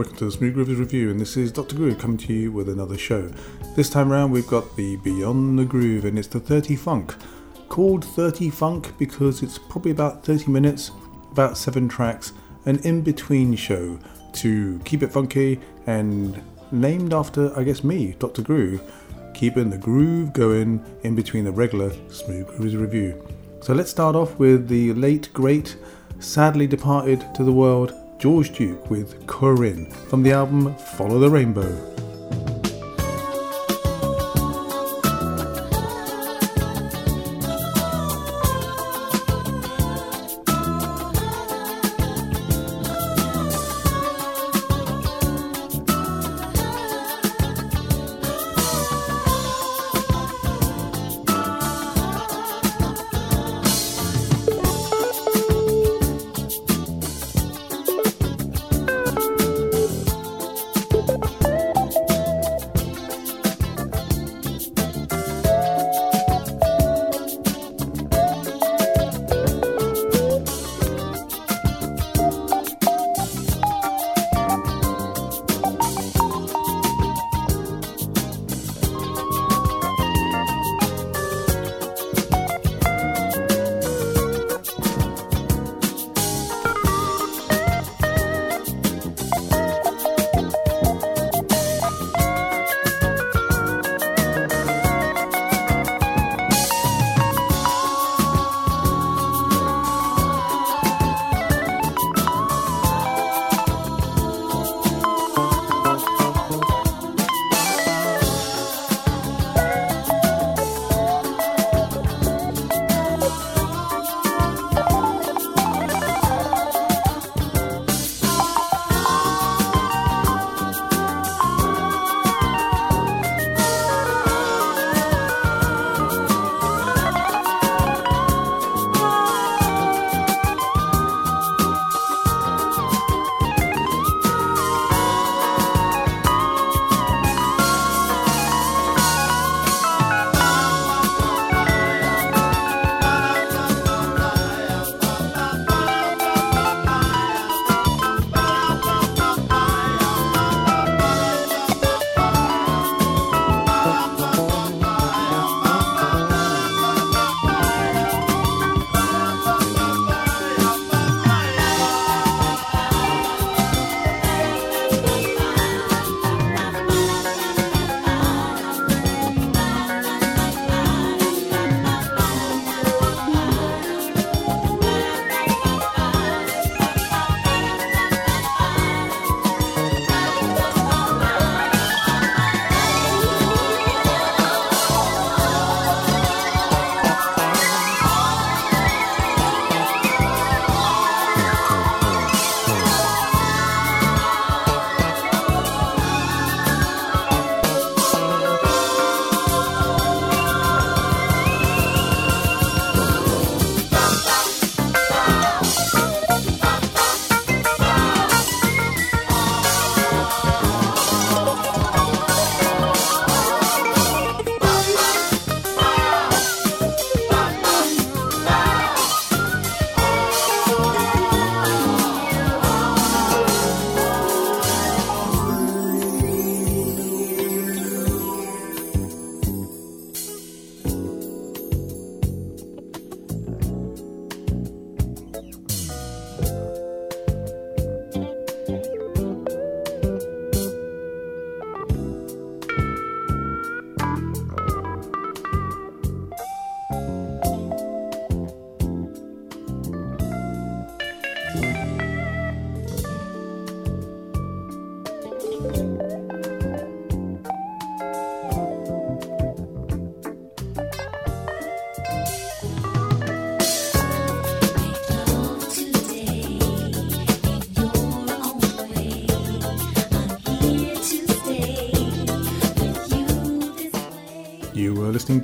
welcome to the Smooth Groovers Review, and this is Dr. Groove coming to you with another show. This time around, we've got the Beyond the Groove, and it's the 30 Funk. Called 30 Funk because it's probably about 30 minutes, about seven tracks, an in between show to keep it funky and named after, I guess, me, Dr. Groove, keeping the groove going in between the regular Smooth Groovers Review. So let's start off with the late, great, sadly departed to the world George Duke with Corinne from the album Follow the Rainbow.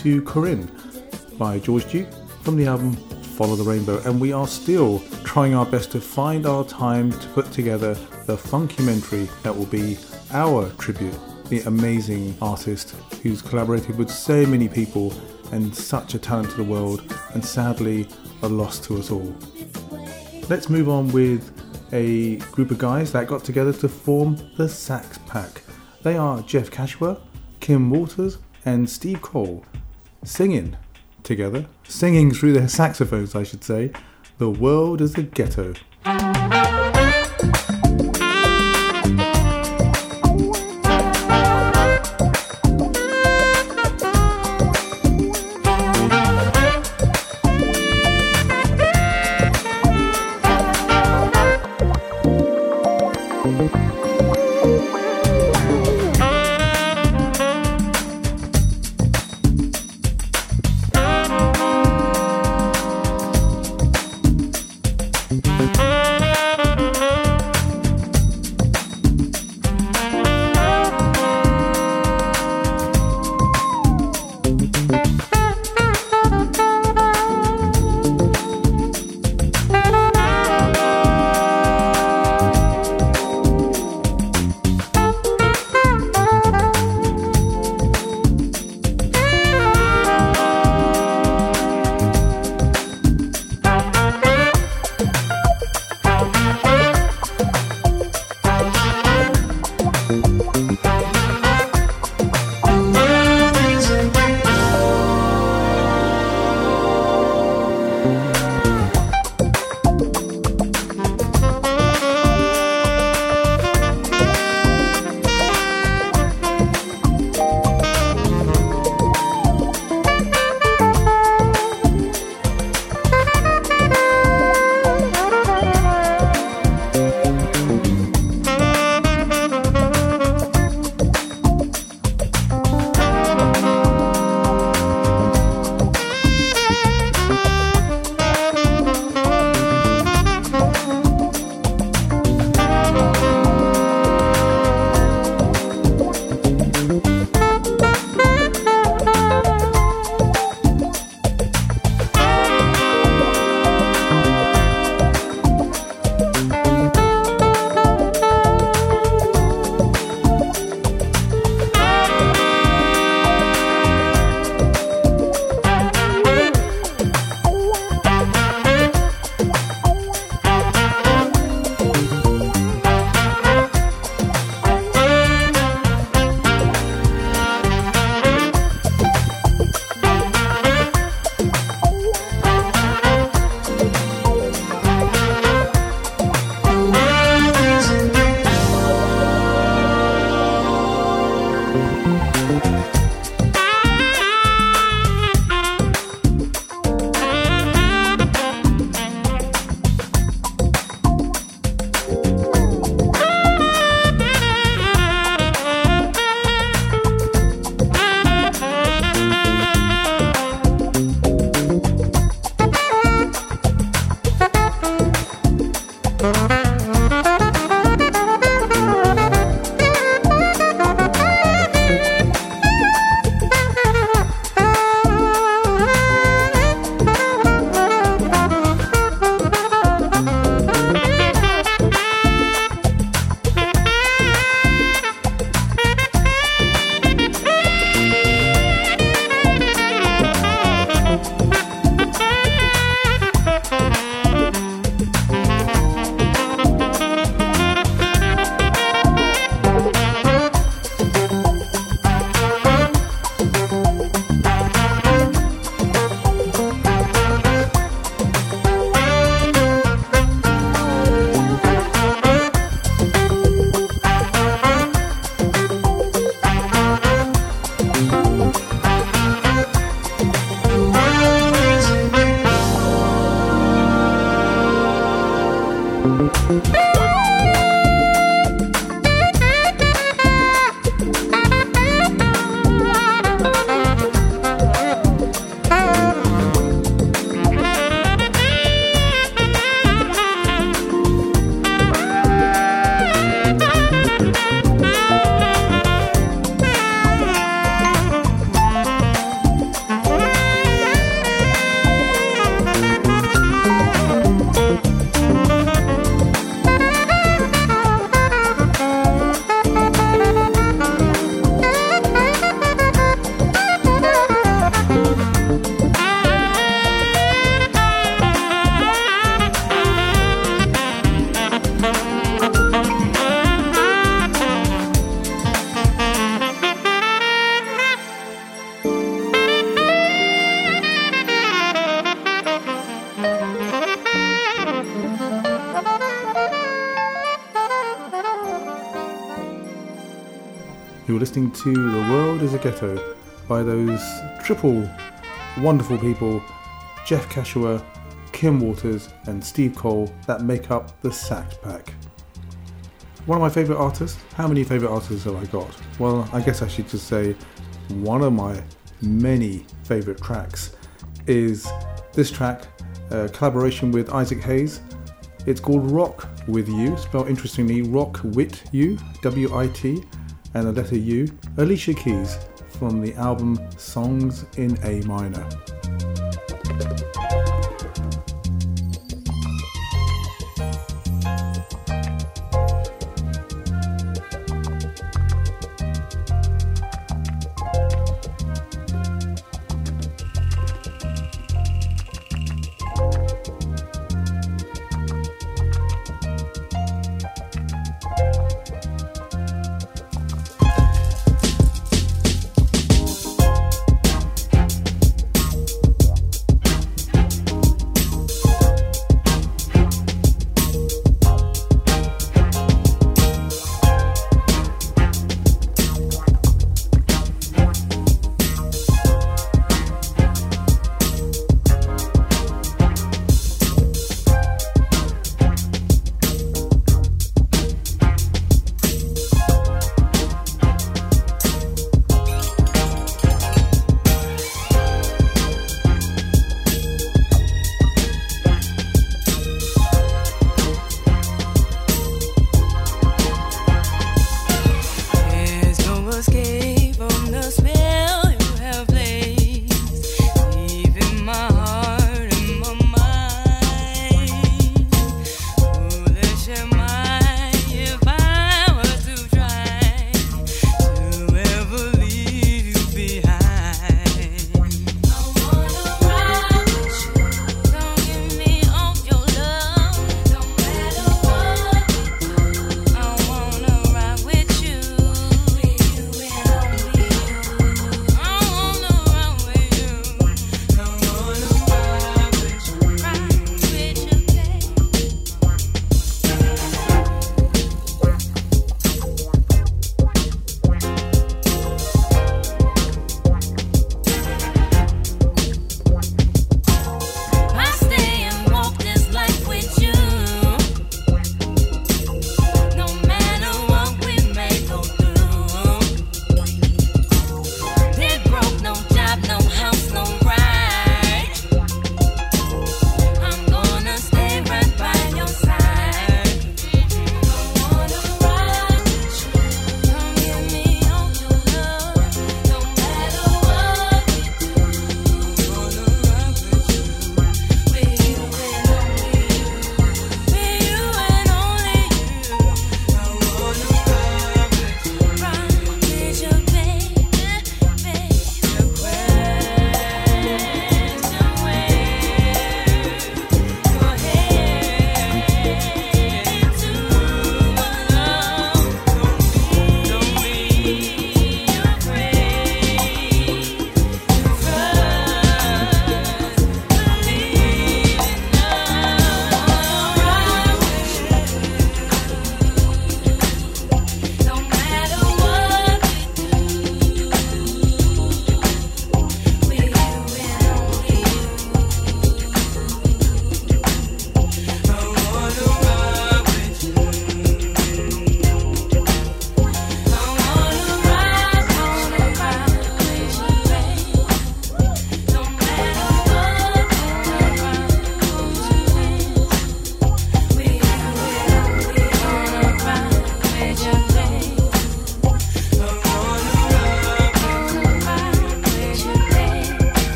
To Corinne by George Duke from the album Follow the Rainbow, and we are still trying our best to find our time to put together the funkumentary that will be our tribute, the amazing artist who's collaborated with so many people and such a talent to the world, and sadly a loss to us all. Let's move on with a group of guys that got together to form the Sax Pack. They are Jeff Kashiwa, Kim Waters, and Steve Cole singing together, singing through their saxophones, I should say. The world is a ghetto. Listening to The World is a Ghetto by those triple wonderful people Jeff Kashiwa, Kim Waters, and Steve Cole that make up the Sax Pack. One of my favourite artists. How many favourite artists have I got? Well, I guess I should just say one of my many favourite tracks is this track, a collaboration with Isaac Hayes. It's called Rock with You, spelled interestingly Rock You, Wit U, W I T, and the letter U. Alicia Keys from the album Songs in A Minor.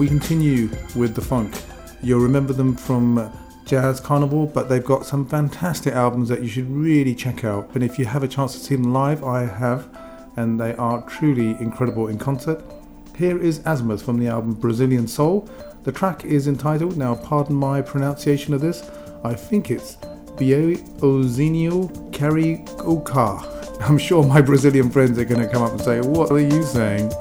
We continue with the funk. You'll remember them from Jazz Carnival, but they've got some fantastic albums that you should really check out. And if you have a chance to see them live, I have, and they are truly incredible in concert. Here is Azymuth from the album Brazilian Soul. The track is entitled, now pardon my pronunciation of this, I think it's Biozinho Carioca. I'm sure my Brazilian friends are going to come up and say, What are you saying?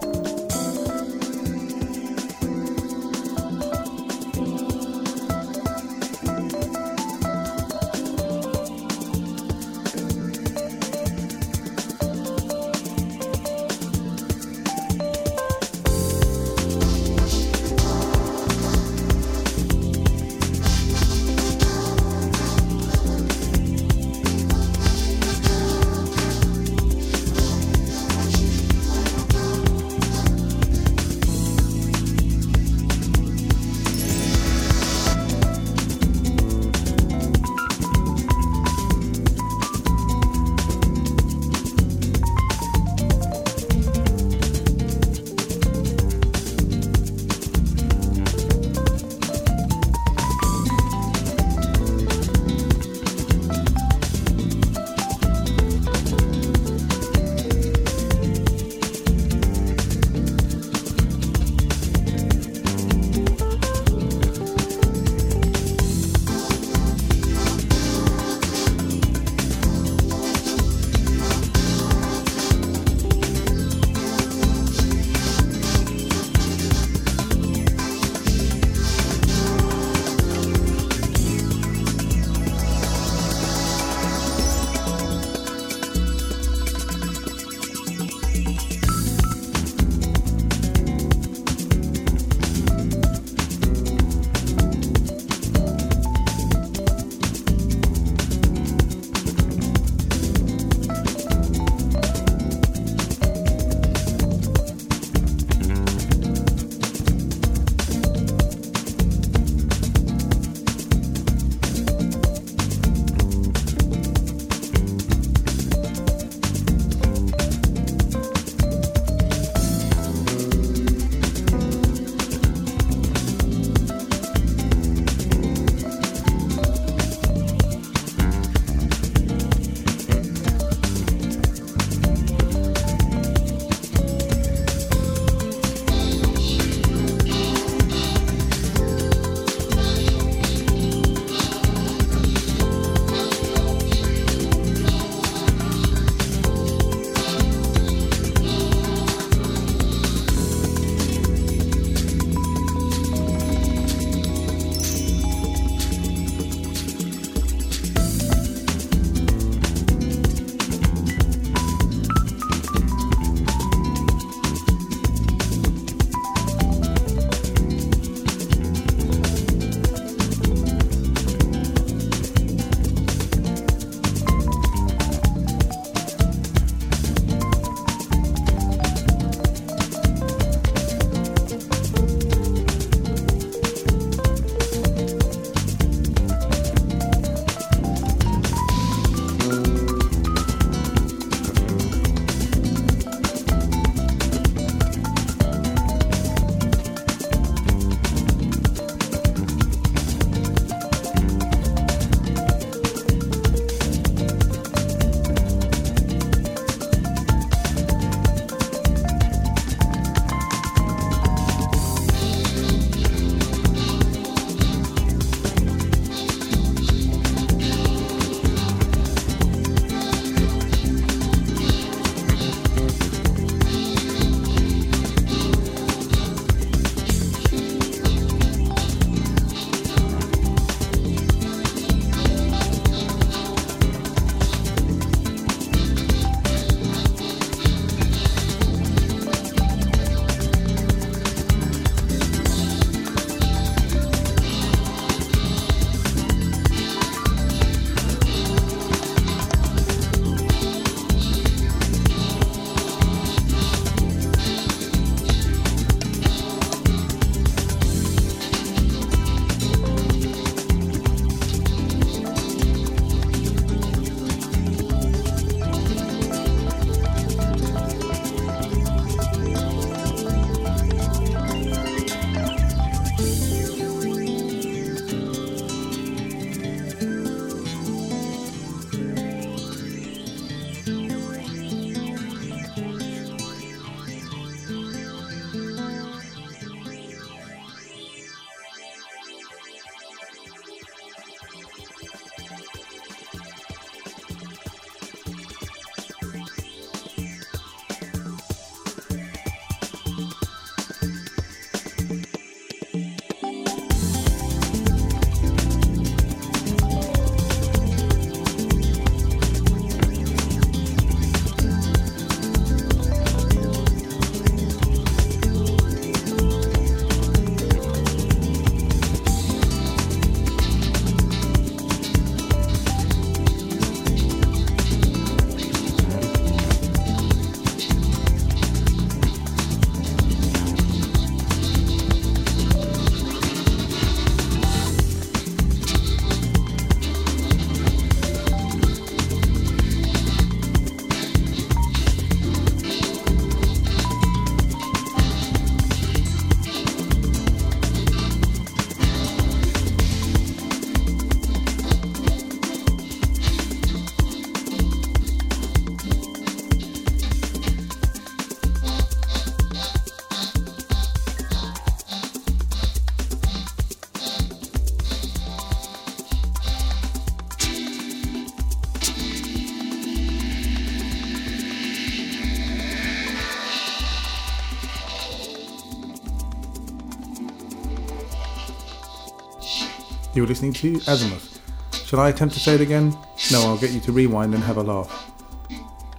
You're listening to Azymuth. Shall I attempt to say it again? No, I'll get you to rewind and have a laugh.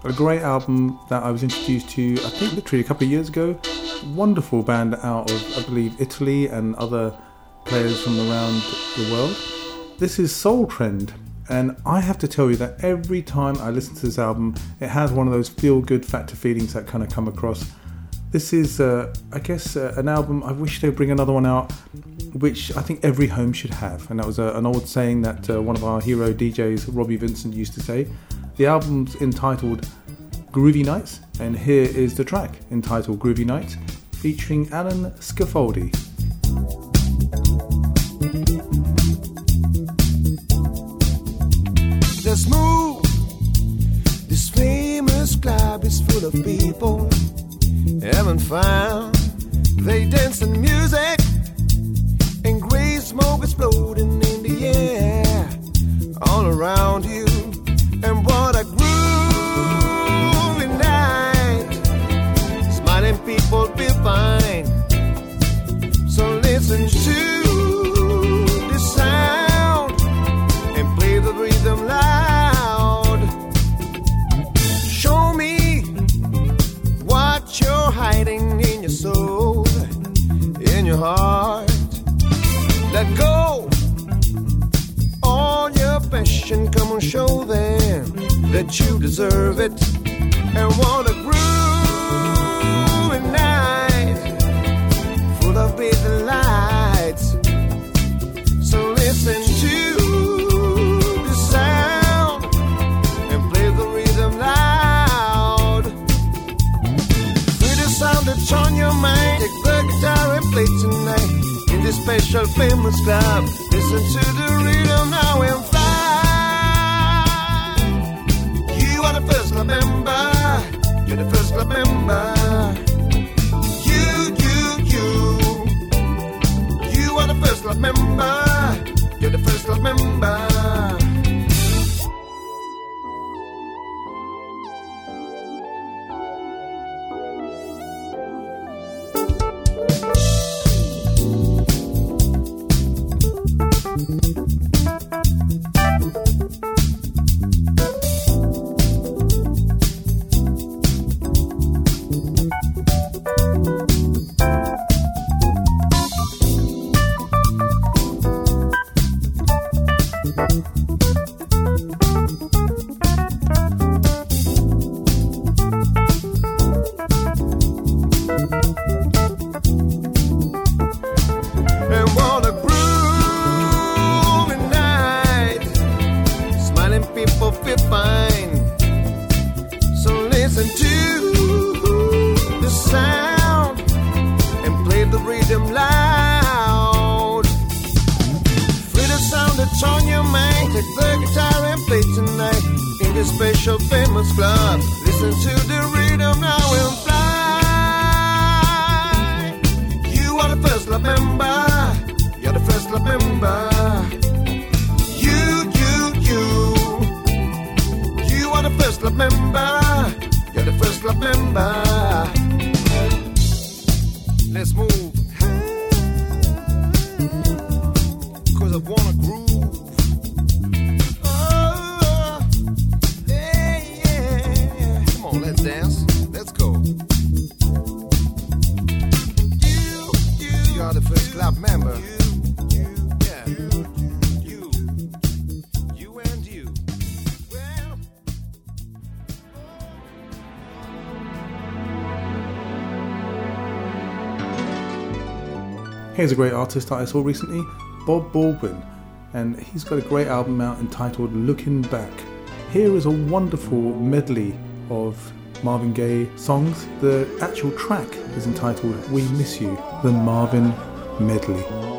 A great album that I was introduced to, I think, literally a couple of years ago. Wonderful band out of, I believe, Italy and other players from around the world. This is Soul Trend, and I have to tell you that every time I listen to this album, it has one of those feel good factor feelings that kind of come across. This is, uh, I guess, uh, an album. I wish they'd bring another one out which I think every home should have. And that was a, an old saying that uh, one of our hero DJs, Robbie Vincent, used to say. The album's entitled Groovy Nights, and here is the track entitled Groovy Nights, featuring Alan Scaffardi. Let's move. This famous club is full of people having fun. They dance and music smoke exploding in the air all around you. That you deserve it. And want a groovy night, full of big lights. So listen to the sound and play the rhythm loud. Feel the sound that's on your mind. Take the guitar and play tonight in this special famous club. Listen to the rhythm and people feel fine. So listen to the sound and play the rhythm loud. Play the sound that's on your mind. Take the guitar and play tonight in this special famous club. Listen to the rhythm now and fly. You are the first love member. You're the first love member. first love member. You're the first love member. Let's move. Cause I wanna groove. Oh, yeah. Come on, let's dance. Let's go. You are the first club member. Here's a great artist I saw recently, Bob Baldwin, and he's got a great album out entitled Looking Back. Here is a wonderful medley of Marvin Gaye songs. The actual track is entitled We Miss You, the Marvin Medley.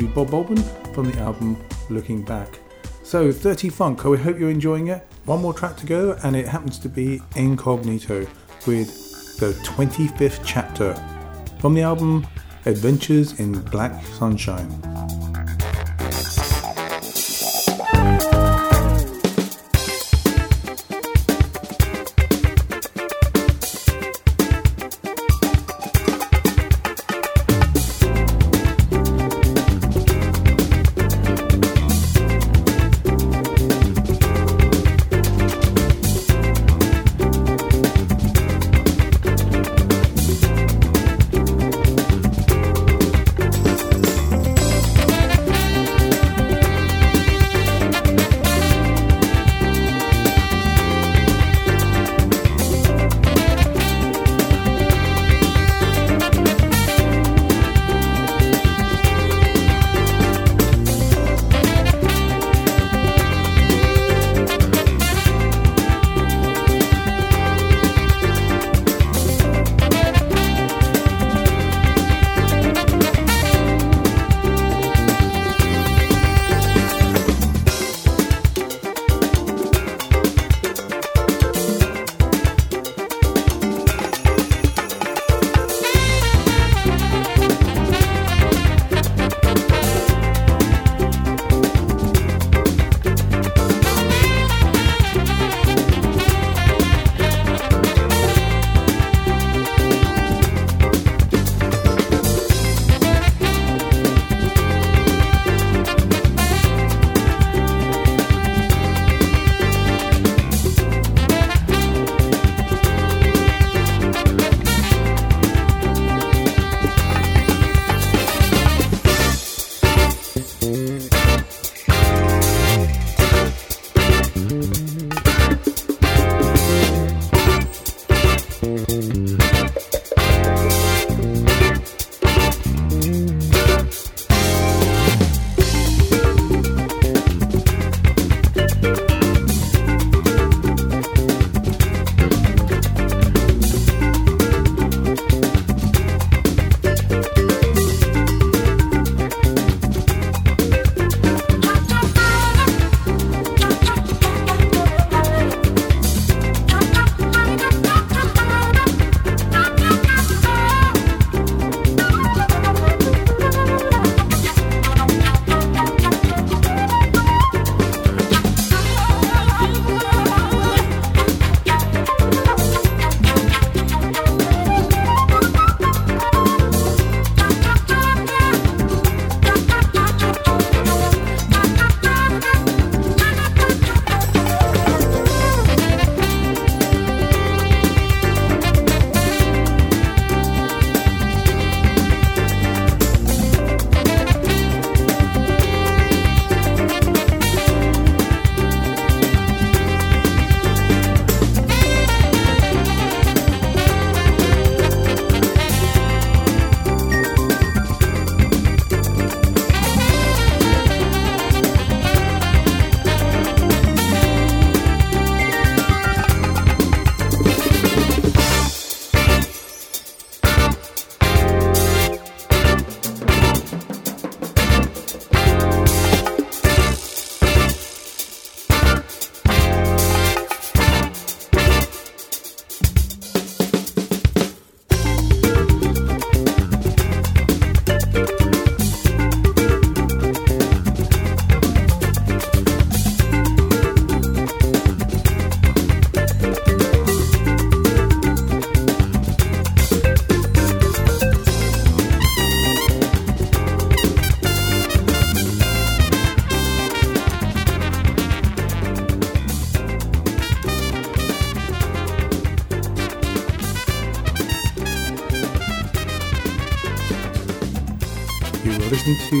To Bob Baldwin from the album Looking Back. So, 30 Funk, I hope you're enjoying it. One more track to go, and it happens to be Incognito with the 25th chapter from the album Adventures in Black Sunshine.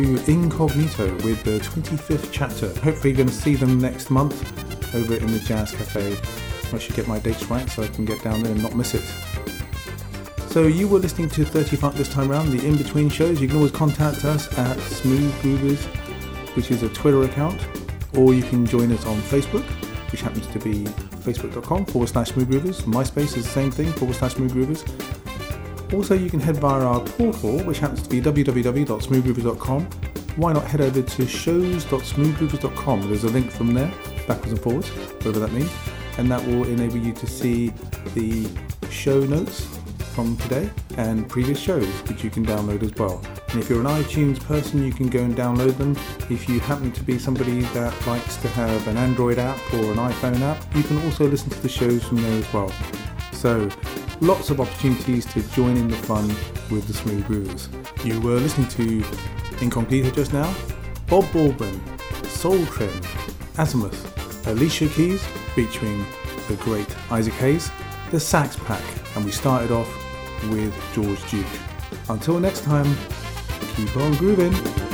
To Incognito with the 25th chapter. Hopefully, you're going to see them next month over in the Jazz Cafe. I should get my dates right so I can get down there and not miss it. So, you were listening to 30 Funk this time around, the in between shows. You can always contact us at Smooth Groovers, which is a Twitter account, or you can join us on Facebook, which happens to be facebook.com forward slash smooth groovers. MySpace is the same thing, forward slash smooth groovers. Also, you can head via our portal, which happens to be www.smoothgroovers.com. Why not head over to shows.smoothgroovers.com? There's a link from there, backwards and forwards, whatever that means, and that will enable you to see the show notes from today and previous shows, which you can download as well. And if you're an iTunes person, you can go and download them. If you happen to be somebody that likes to have an Android app or an iPhone app, you can also listen to the shows from there as well. So, lots of opportunities to join in the fun with the Smooth Groovers. You were listening to Incognito just now, Bob Baldwin, Soul Trim, Azymuth, Alicia Keys featuring the great Isaac Hayes, the Sax Pack, and we started off with George Duke. Until next time, keep on grooving.